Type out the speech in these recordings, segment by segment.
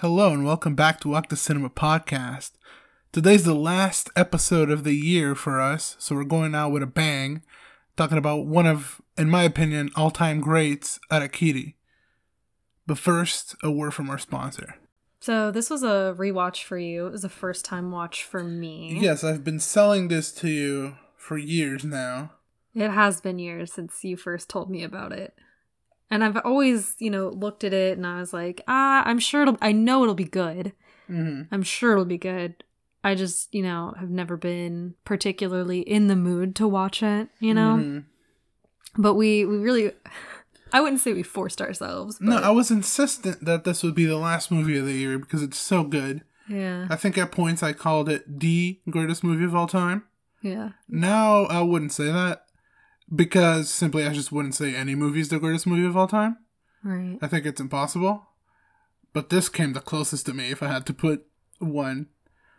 Hello and welcome back to Walk the Cinema podcast. Today's the last episode of the year for us, so we're going out with a bang, talking about one of, in my opinion, all-time greats, Harakiri. But first, a word from our sponsor. So this was a rewatch for you. It was a first time watch for me. Yes, I've been selling this to you for years now. It has been years since you first told me about it. And I've always, you know, looked at it and I was like, ah, I'm sure it'll, I know it'll be good. hmm I'm sure it'll be good. I just, you know, have never been particularly in the mood to watch it, you know? Mhm. But we, we really, I wouldn't say we forced ourselves. But No, I was insistent that this would be the last movie of the year because it's so good. yeah, I think at points I called it the greatest movie of all time. yeah. Now I wouldn't say that because simply I just wouldn't say any movie is the greatest movie of all time. Right. I think it's impossible. But this came the closest to me if I had to put one.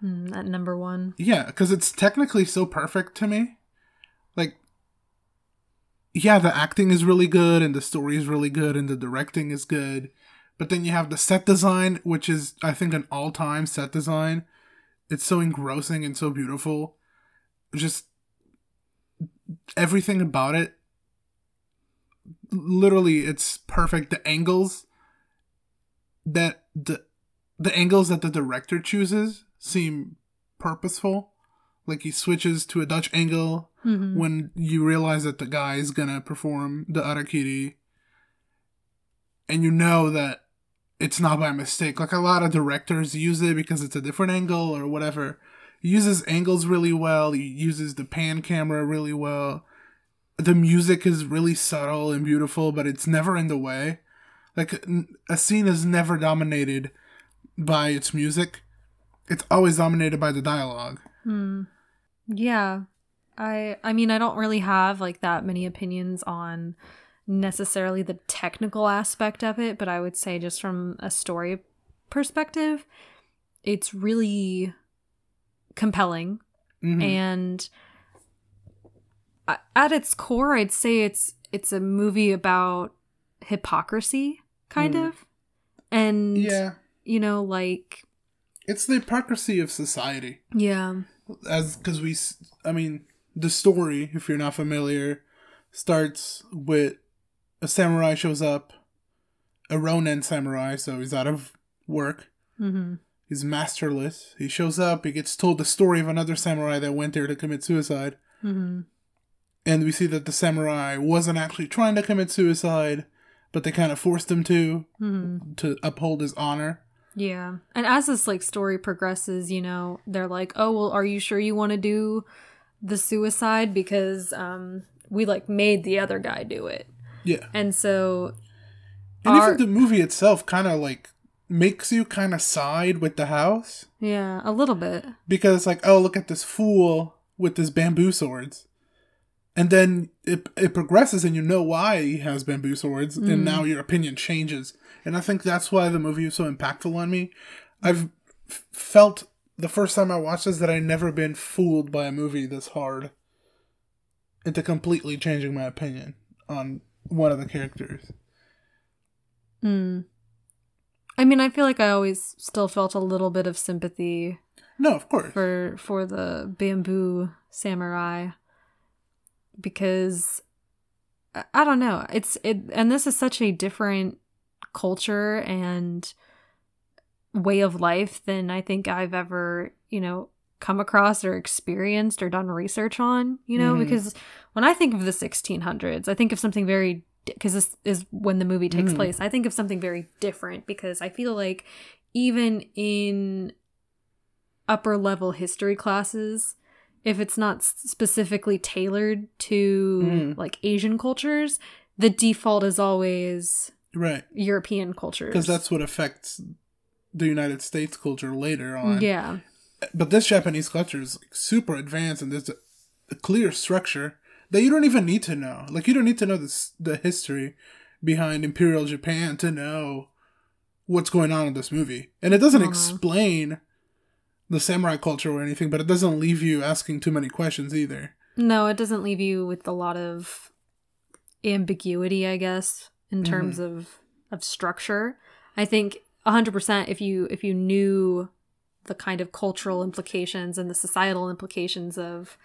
Mm, at number one. Yeah, because it's technically so perfect to me. Like, yeah, the acting is really good and the story is really good and the directing is good. But then you have the set design, which is, I think, an all time set design. It's so engrossing and so beautiful. Just everything about it. Literally, it's perfect. The angles that the the angles that the director chooses seem purposeful. Like he switches to a Dutch angle Mhm. when you realize that the guy is gonna perform the harakiri, and you know that it's not by mistake. Like a lot of directors use it because it's a different angle or whatever. Uses angles really well. He uses the pan camera really well. The music is really subtle and beautiful, but it's never in the way. Like a scene is never dominated by its music. It's always dominated by the dialogue. Hmm. Yeah. I I mean I don't really have like that many opinions on necessarily the technical aspect of it, but I would say just from a story perspective, it's really compelling Mhm. and at its core I'd say it's it's a movie about hypocrisy kind Mm. of. And yeah, you know like it's the hypocrisy of society. yeah. as because we i mean the story if you're not familiar starts with a samurai shows up a ronin samurai so he's out of work Mhm. He's masterless he shows up he gets told the story of another samurai that went there to commit suicide Mhm. and we see that the samurai wasn't actually trying to commit suicide but they kind of forced him to Mhm. to uphold his honor Yeah. And as this like story progresses, you know, they're like, "Oh, well, are you sure you want to do the suicide because um we like made the other guy do it." yeah And so and Our- even the movie itself kind of like makes you kind of side with the house? Yeah, a little bit. because like oh look at this fool with his bamboo swords. And then it, it progresses and you know why he has bamboo swords and now your opinion changes. And i think that's why the movie was so impactful on me. I've f- felt the first time i watched this that I'd never been fooled by a movie this hard into completely changing my opinion on one of the characters. Mm. I mean, I feel like I always still felt a little bit of sympathy no of course for for the bamboo samurai because I- don't know. It's it and this is such a different culture and way of life than I think I've ever, you know, come across or experienced or done research on, you know, Mhm. because when I think of the 1600s, I think of something very because this is when the movie takes Mhm. place. I think of something very different because I feel like even in upper level history classes, if it's not specifically tailored to Mhm. like Asian cultures, the default is always right European cultures. because that's what affects the united states culture later on yeah, but this Japanese culture is like, super advanced and there's a, a clear structure that you don't even need to know. Like you don't need to know this the history behind Imperial Japan to know what's going on in this movie. And it doesn't Uh-huh. explain the samurai culture or anything, but it doesn't leave you asking too many questions either. no, it doesn't leave you with a lot of ambiguity, I guess, in terms of of structure. I think 100% if you if you knew the kind of cultural implications and the societal implications of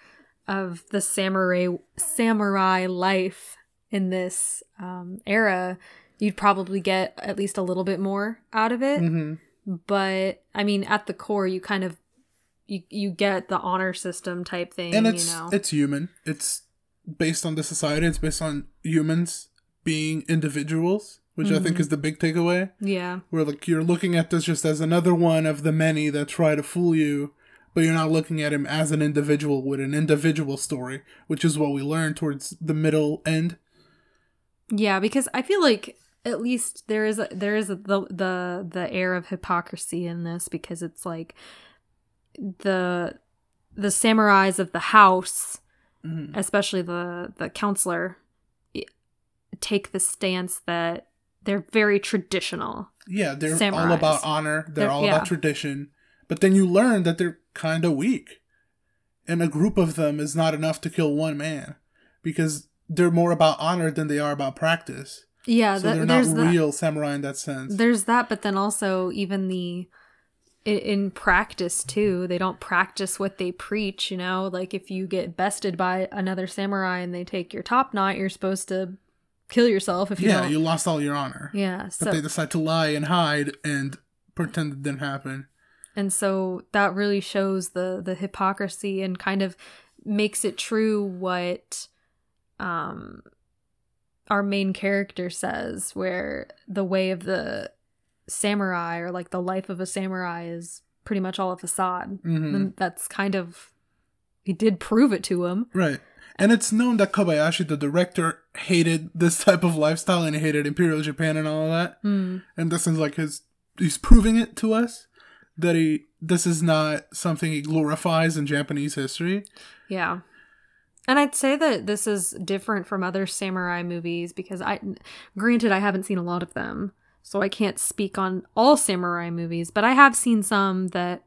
of the samurai samurai life in this um, era, you'd probably get at least a little bit more out of it. hmm But I mean, at the core, you kind of you you get the honor system type thing. And it's you know, it's human. It's based on the society. It's based on humans being individuals, which I Mm-hmm. think is the big takeaway. yeah, Where like you're looking at this just as another one of the many that try to fool you, but you're not looking at him as an individual with an individual story, which is what we learn towards the middle end. yeah, because I feel like at least there is a, there is a, the the the air of hypocrisy in this because it's like the the samurais of the house, Mhm. especially the the counselor, take the stance that they're very traditional. Yeah, they're all about honor. They're, They're- all yeah. about tradition. But then you learn that they're kind of weak. And a group of them is not enough to kill one man because they're more about honor than they are about practice. Yeah, so th- they're there's not that. real samurai in that sense. There's that, but then also even the i- in practice too, they don't practice what they preach. You know, like if you get bested by another samurai and they take your top knot, you're supposed to kill yourself if you yeah, don't. you lost all your honor. yeah, But they decide to lie and hide and pretend it didn't happen. And so that really shows the the hypocrisy and kind of makes it true what um our main character says where the way of the samurai or like the life of a samurai is pretty much all a facade hmm and that's kind of he did prove it to him Right. And it's known that Kobayashi, the director, hated this type of lifestyle and he hated Imperial Japan and all of that. Hmm. and this is like his he's proving it to us that he this is not something he glorifies in Japanese history. Yeah. And I'd say that this is different from other samurai movies because I granted I haven't seen a lot of them, so I can't speak on all samurai movies, but I have seen some that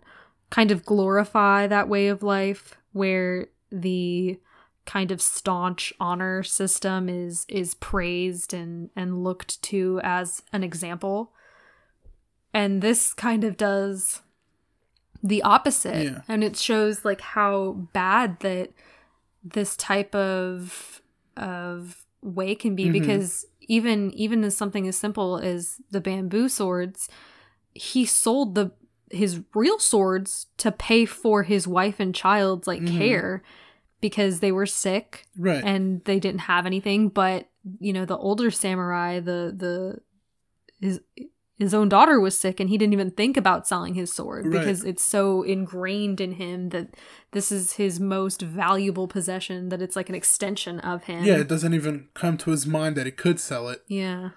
kind of glorify that way of life where the kind of staunch honor system is is praised and and looked to as an example. And this kind of does the opposite Yeah. and it shows like how bad that this type of of way can be Mhm. because even even as something as simple as the bamboo swords he sold the his real swords to pay for his wife and child's like Mhm. care because they were sick Right. and they didn't have anything but you know the older samurai the the his his own daughter was sick and he didn't even think about selling his sword Right. because it's so ingrained in him that this is his most valuable possession that it's like an extension of him yeah, it doesn't even come to his mind that he could sell it. yeah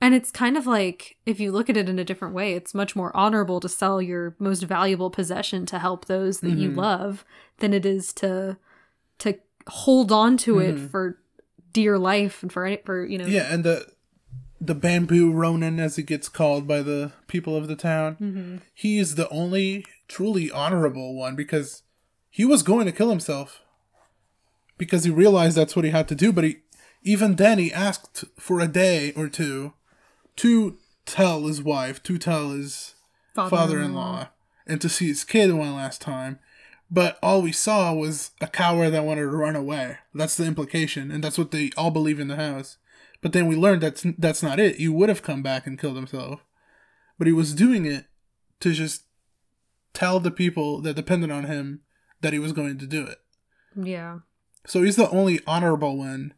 and it's kind of like if you look at it in a different way it's much more honorable to sell your most valuable possession to help those that you Mhm. love than it is to to hold on to it Mhm. for dear life and for any- for you know Yeah, and the the bamboo ronin as he gets called by the people of the town. hmm He is the only truly honorable one because he was going to kill himself because he realized that's what he had to do. But he, even then, he asked for a day or two to tell his wife, to tell his father-in-law, and to see his kid one last time. But all we saw was a coward that wanted to run away. That's the implication, and that's what they all believe in the house. But then we learned that's that's not it. He would have come back and killed himself, but he was doing it to just tell the people that depended on him that he was going to do it. yeah So he's the only honorable one,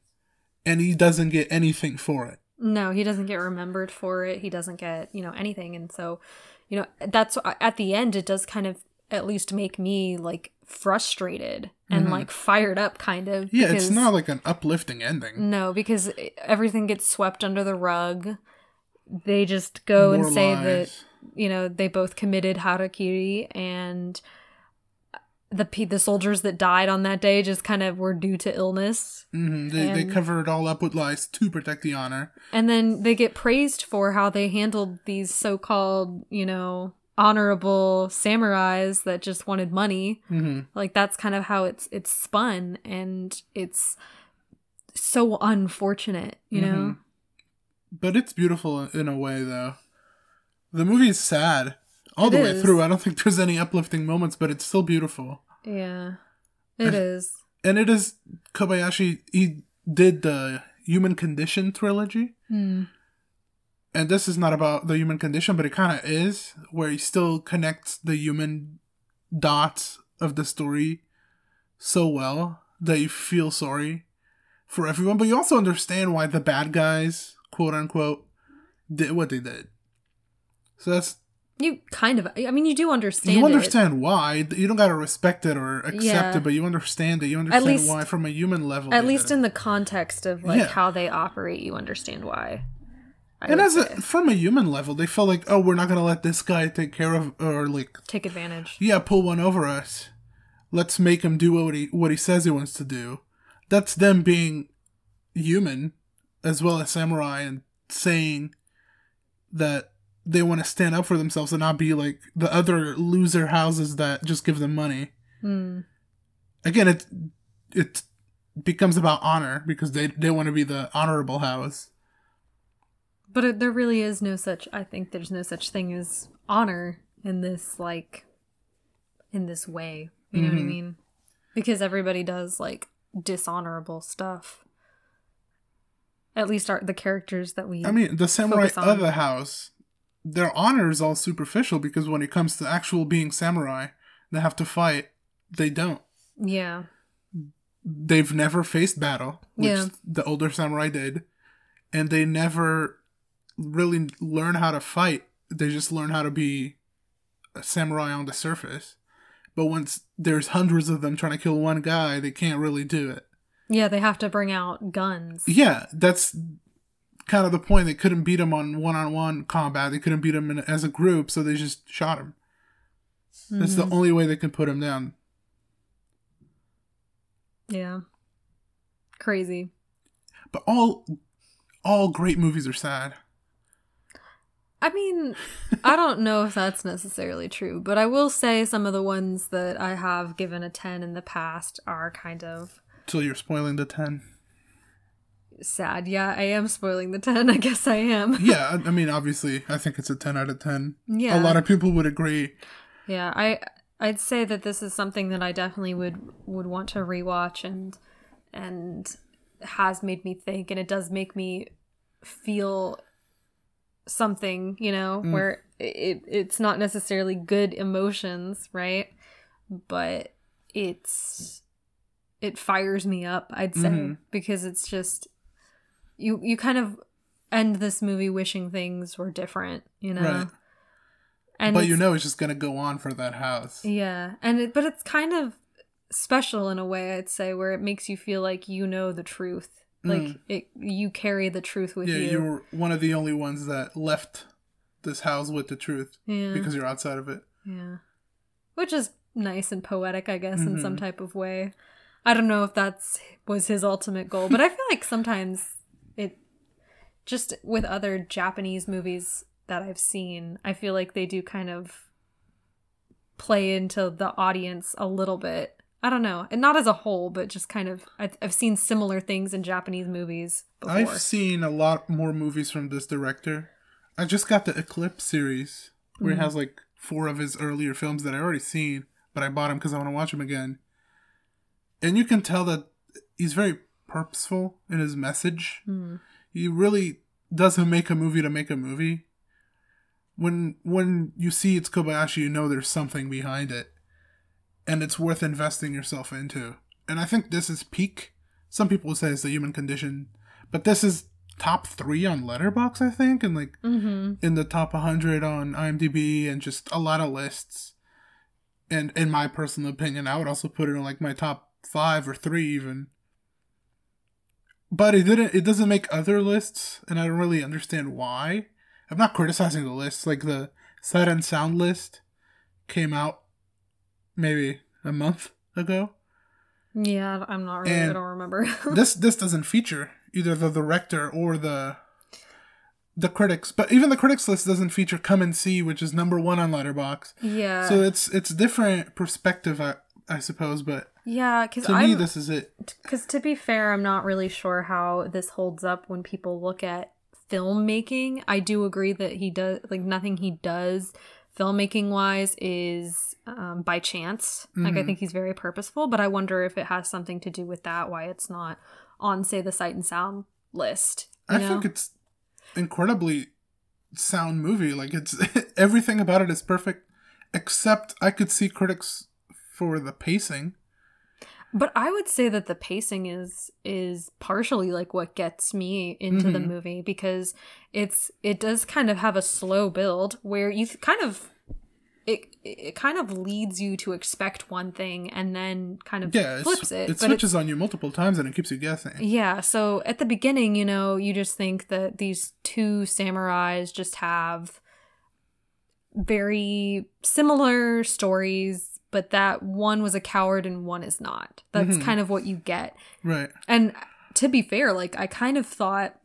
and he doesn't get anything for it. No, he doesn't get remembered for it. He doesn't get, you know, anything. And so, you know, that's at the end, it does kind of at least make me like frustrated and Mhm. like fired up, kind of. Yeah, it's not like an uplifting ending. No, because everything gets swept under the rug. They just go More and say that, you know, they both committed harakiri and the the soldiers that died on that day just kind of were due to illness. hmm They, they cover it all up with lies to protect the honor. And then they get praised for how they handled these so-called, you know, honorable samurais that just wanted money. hmm Like that's kind of how it's it's spun and it's so unfortunate, you know. Mhm. But it's beautiful in a way, though. The movie is sad all It the way through. I don't think there's any uplifting moments, but it's still beautiful. Yeah. It is. And it is Kobayashi. He did the Human Condition trilogy, Hmm. And this is not about the human condition, but it kind of is, where he still connects the human dots of the story so well that you feel sorry for everyone, but you also understand why the bad guys, quote unquote, did what they did. So that's You kind of. I mean, you do understand. you it. understand why. You don't gotta respect it or accept Yeah. it, but you understand it. You understand least- why from a human level. At least it. in the context of like Yeah. how they operate, you understand why. I and as a, from a human level, they felt like, oh, we're not gonna let this guy take care of or like take advantage. yeah, pull one over us. Let's make him do what he what he says he wants to do. That's them being human as well as samurai and saying that they want to stand up for themselves and not be like the other loser houses that just give them money. Hmm. Again, it it becomes about honor because they they want to be the honorable house. But it, there really is no such. I think there's no such thing as honor in this like, in this way. You know what I Mhm. mean? Because everybody does like dishonorable stuff. At least are the characters that we. I mean, the samurai of the house, their honor is all superficial because when it comes to actual being samurai, they have to fight. They don't. yeah, They've never faced battle, which Yeah. the older samurai did, and they never really learn how to fight. They just learn how to be a samurai on the surface. But once there's hundreds of them trying to kill one guy, they can't really do it. yeah. They have to bring out guns. Yeah, that's kind of the point. They couldn't beat him on one-on-one combat. They couldn't beat him in, as a group, so they just shot him. That's the Mhm. only way they could put him down. Yeah. Crazy. But all all great movies are sad. I mean, I don't know if that's necessarily true, but I will say some of the ones that I have given a 10 in the past are kind of So you're spoiling the ten. sad. Yeah, I am spoiling the 10. I guess I am. Yeah, I I mean, obviously, I think it's a ten out of ten. Yeah. A lot of people would agree. Yeah, I I'd say that this is something that I definitely would would want to rewatch and and has made me think and it does make me feel something, you know, Mm. where it it's not necessarily good emotions, right? But it's it fires me up, I'd say, Mhm. because it's just you you kind of end this movie wishing things were different, you know. Right. And but you know it's just gonna go on for that house. yeah, and it, but it's kind of special in a way I'd say where it makes you feel like you know the truth. Like Mm. it you carry the truth with Yeah, you. you were one of the only ones that left this house with the truth yeah. because you're outside of it. yeah. Which is nice and poetic, I guess, in some Mhm. type of way. I don't know if that's was his ultimate goal, but I feel like sometimes it just with other Japanese movies that I've seen, I feel like they do kind of play into the audience a little bit. I don't know, and not as a whole, but just kind of. I've, I've seen similar things in Japanese movies before. I've seen a lot more movies from this director. I just got the Eclipse series where Mhm. he has like four of his earlier films that I already seen, but I bought him because I want to watch them again. And you can tell that he's very purposeful in his message. Mm. He really doesn't make a movie to make a movie. When when you see it's Kobayashi, you know there's something behind it, and it's worth investing yourself into. And I think this is peak. Some people would say it's the human condition, but this is top three on Letterboxd, I think, and like hmm in the top 100 on IMDb, and just a lot of lists. And in my personal opinion, I would also put it in like my top five or three even. But it didn't. It doesn't make other lists, and I don't really understand why. I'm not criticizing the list. Like the Sight and Sound list came out maybe a month ago. Yeah, I'm not really. I don't remember. this this doesn't feature either the director or the the critics. But even the critics list doesn't feature Come and See, which is number one on Letterboxd. yeah, So it's it's different perspective, I, I suppose. But yeah, because to me, I'm this is it. because to be fair, I'm not really sure how this holds up when people look at filmmaking, I do agree that he does like nothing he does filmmaking wise is um, by chance. Like I Mhm. think he's very purposeful, but I wonder if it has something to do with that why it's not on say the sight and sound list. I know? think it's incredibly sound movie. Like it's everything about it is perfect, except I could see critics for the pacing. But I would say that the pacing is is partially like what gets me into the Mhm. movie because it's it does kind of have a slow build where you kind of it it kind of leads you to expect one thing and then kind of Yeah, flips it. it switches on you multiple times and it keeps you guessing. yeah, so at the beginning, you know, you just think that these two samurais just have very similar stories, but that one was a coward and one is not. That's Mhm. kind of what you get. Right. And to be fair, like I kind of thought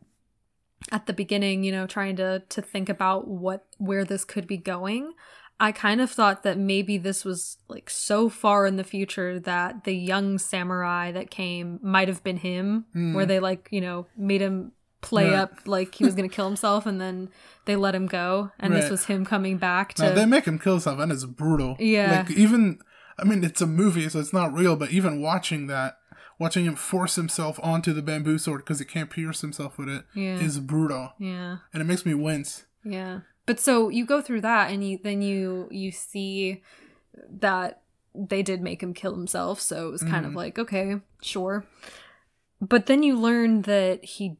at the beginning, you know, trying to to think about what where this could be going, I kind of thought that maybe this was like so far in the future that the young samurai that came might have been him, Mm. where they like, you know, made him play Right. up like he was going to kill himself and then they let him go and this was him coming back to Now they make him kill himself and it's brutal. Yeah. Like even I mean it's a movie so it's not real, but even watching that watching him force himself onto the bamboo sword because he can't pierce himself with it is Yeah. brutal. yeah. And it makes me wince. Yeah. But so you go through that and you then you you see that they did make him kill himself, so it was kind of Mhm. like, okay, sure. But then you learn that he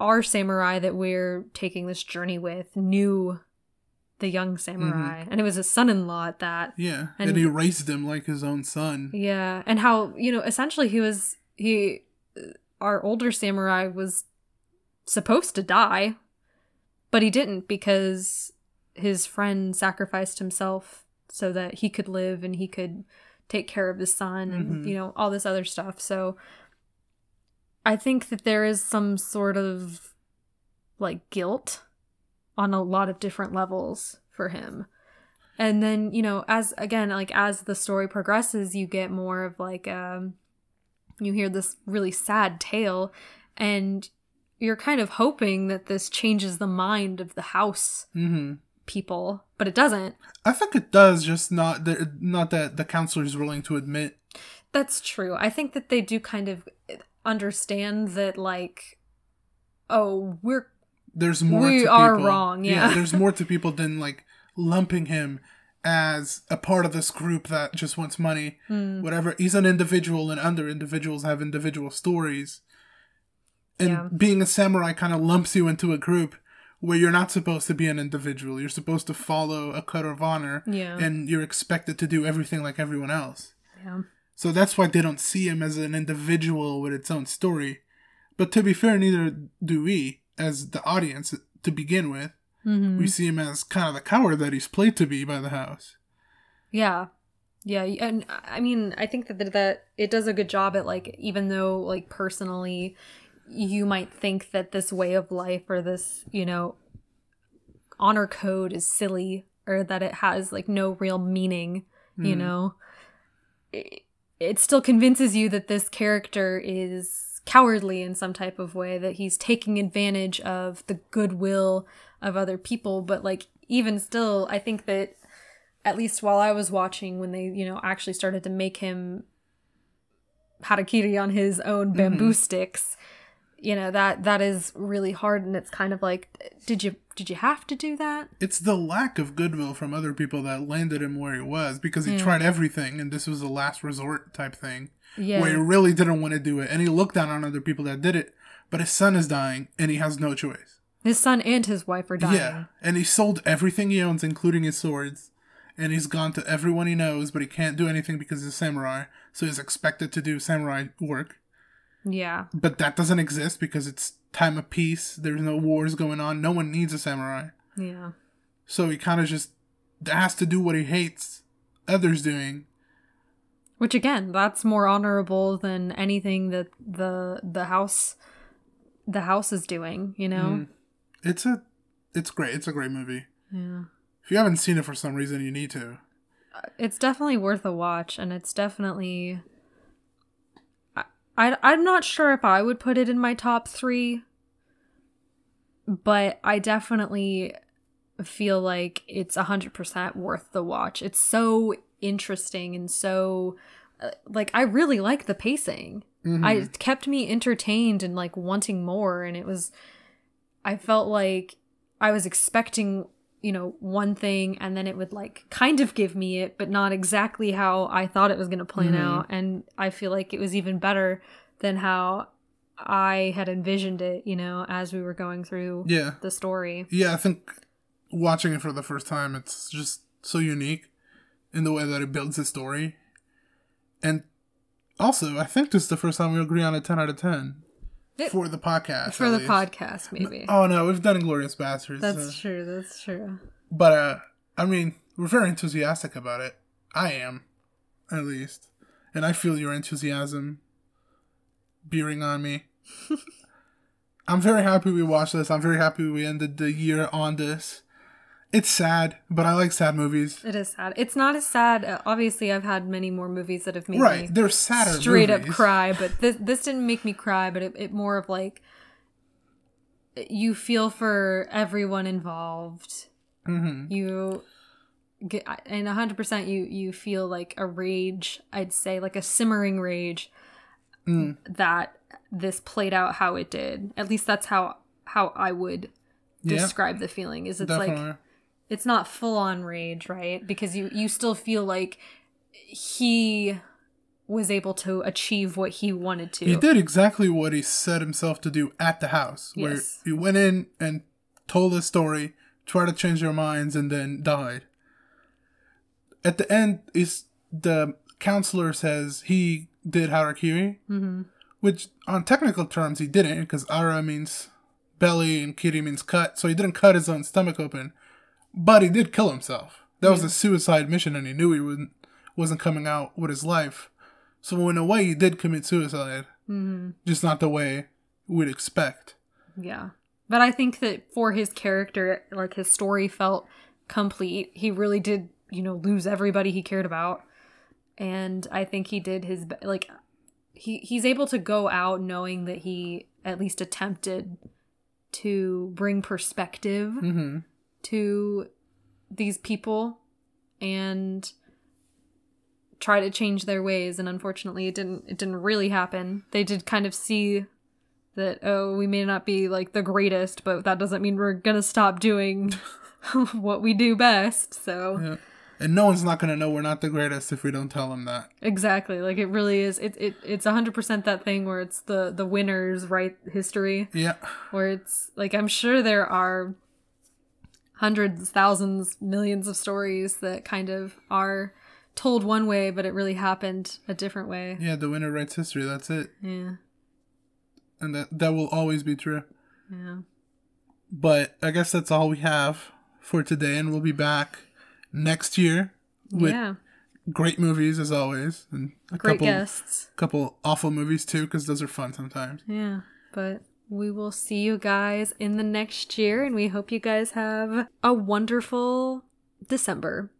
our samurai that we're taking this journey with knew the young samurai and it was his son-in-law at that Yeah. And- And, he raised him like his own son. yeah and how you know essentially he was he our older samurai was supposed to die but he didn't because his friend sacrificed himself so that he could live and he could take care of his son and Mhm. you know all this other stuff so i think that there is some sort of like guilt on a lot of different levels for him. And then you know as again like as the story progresses you get more of like um you hear this really sad tale and you're kind of hoping that this changes the mind of the house hmm people but it doesn't. I think it does, just not that not that the counselor is willing to admit. that's true. I think that they do kind of understand that like oh we're There's more. We to are people. wrong, yeah. there's more to people than like lumping him as a part of this group that just wants money. hmm, Whatever. He's an individual, and other individuals have individual stories. And Yeah. being a samurai kind of lumps you into a group where you're not supposed to be an individual. You're supposed to follow a code of honor, yeah and you're expected to do everything like everyone else. yeah So that's why they don't see him as an individual with its own story. But to be fair, neither do we, as the audience, to begin with. hmm We see him as kind of the coward that he's played to be by the house. Yeah. Yeah, and I mean, I think that that it does a good job at like even though like personally you might think that this way of life or this, you know, honor code is silly or that it has like no real meaning, you Mhm. know. It, it still convinces you that this character is cowardly in some type of way that he's taking advantage of the goodwill of other people, but like even still, I think that at least while I was watching when they, you know, actually started to make him harakiri on his own mm-hmm. bamboo sticks, you know, that that is really hard. And it's kind of like did you did you have to do that? It's the lack of goodwill from other people that landed him where he was because he Yeah. tried everything and this was a last resort type thing Yeah. where he really didn't want to do it and he looked down on other people that did it, but his son is dying and he has no choice. his son and his wife are dying. Yeah, and he sold everything he owns, including his swords, and he's gone to everyone he knows, but he can't do anything because he's a samurai, so he's expected to do samurai work. Yeah. But that doesn't exist because it's time of peace. There's no wars going on. No one needs a samurai. Yeah. So he kind of just has to do what he hates others doing. Which again, that's more honorable than anything that the the house the house is doing, you know? Mm. It's a, it's great. It's a great movie. Yeah. If you haven't seen it for some reason, you need to. It's definitely worth a watch and it's definitely I, I'm not sure if I would put it in my top 3 but I definitely feel like it's 100% worth the watch. It's so interesting and so uh, like I really like the pacing. Mhm. I it kept me entertained and like wanting more and it was I felt like I was expecting, you know, one thing and then it would like kind of give me it but not exactly how I thought it was going to plan Mhm. out and I feel like it was even better than how I had envisioned it, you know, as we were going through yeah. the story. Yeah, I think watching it for the first time, it's just so unique in the way that it builds the story. And also, I think this is the first time we agree on a 10 out of 10 It- for the podcast. For the least. podcast maybe. Oh, no, we've done Inglourious Basterds. That's uh, true. That's true. but, uh, I mean, we're very enthusiastic about it. I am, at least. And I feel your enthusiasm bearing on me. I'm very happy we watched this. I'm very happy we ended the year on this. It's sad, but I like sad movies. It is sad. It's not as sad. Uh, obviously, I've had many more movies that have made Right, me they're sadder straight up cry, but this this didn't make me cry. But it, it more of like you feel for everyone involved. hmm You get and hundred percent you you feel like a rage. I'd say like a simmering rage Mm. that this played out how it did. At least that's how how I would Yeah, describe the feeling. Is it's like definitely. It's not full on rage, right? Because you you still feel like he was able to achieve what he wanted to. He did exactly what he set himself to do at the house, where Yes. he went in and told a story, tried to change their minds, and then died. At the end, is the counselor says he did harakiri, hmm which on technical terms he didn't, because ara means belly and kiri means cut, so he didn't cut his own stomach open, but he did kill himself. That was a suicide mission, and he knew he wasn't wasn't coming out with his life. So in a way, he did commit suicide hmm just not the way we'd expect. Yeah. But I think that for his character, like his story felt complete. He really did, you know, lose everybody he cared about. And I think he did his like he he's able to go out knowing that he at least attempted to bring perspective Mm-hmm. To these people and try to change their ways and unfortunately it didn't it didn't really happen they did kind of see that oh we may not be like the greatest but that doesn't mean we're gonna stop doing what we do best so Yeah. And no one's not gonna know we're not the greatest if we don't tell them that. exactly like it really is it, it it's 100% that thing where it's the the winners write history Yeah. where it's like I'm sure there are hundreds, thousands, millions of stories that kind of are told one way, but it really happened a different way. Yeah, the winner writes history, that's it. Yeah, And that that will always be true. yeah, But I guess that's all we have for today and we'll be back next year with yeah. great movies as always and a Great couple guests. couple awful movies too cuz those are fun sometimes. Yeah, but we will see you guys in the next year, and we hope you guys have a wonderful December.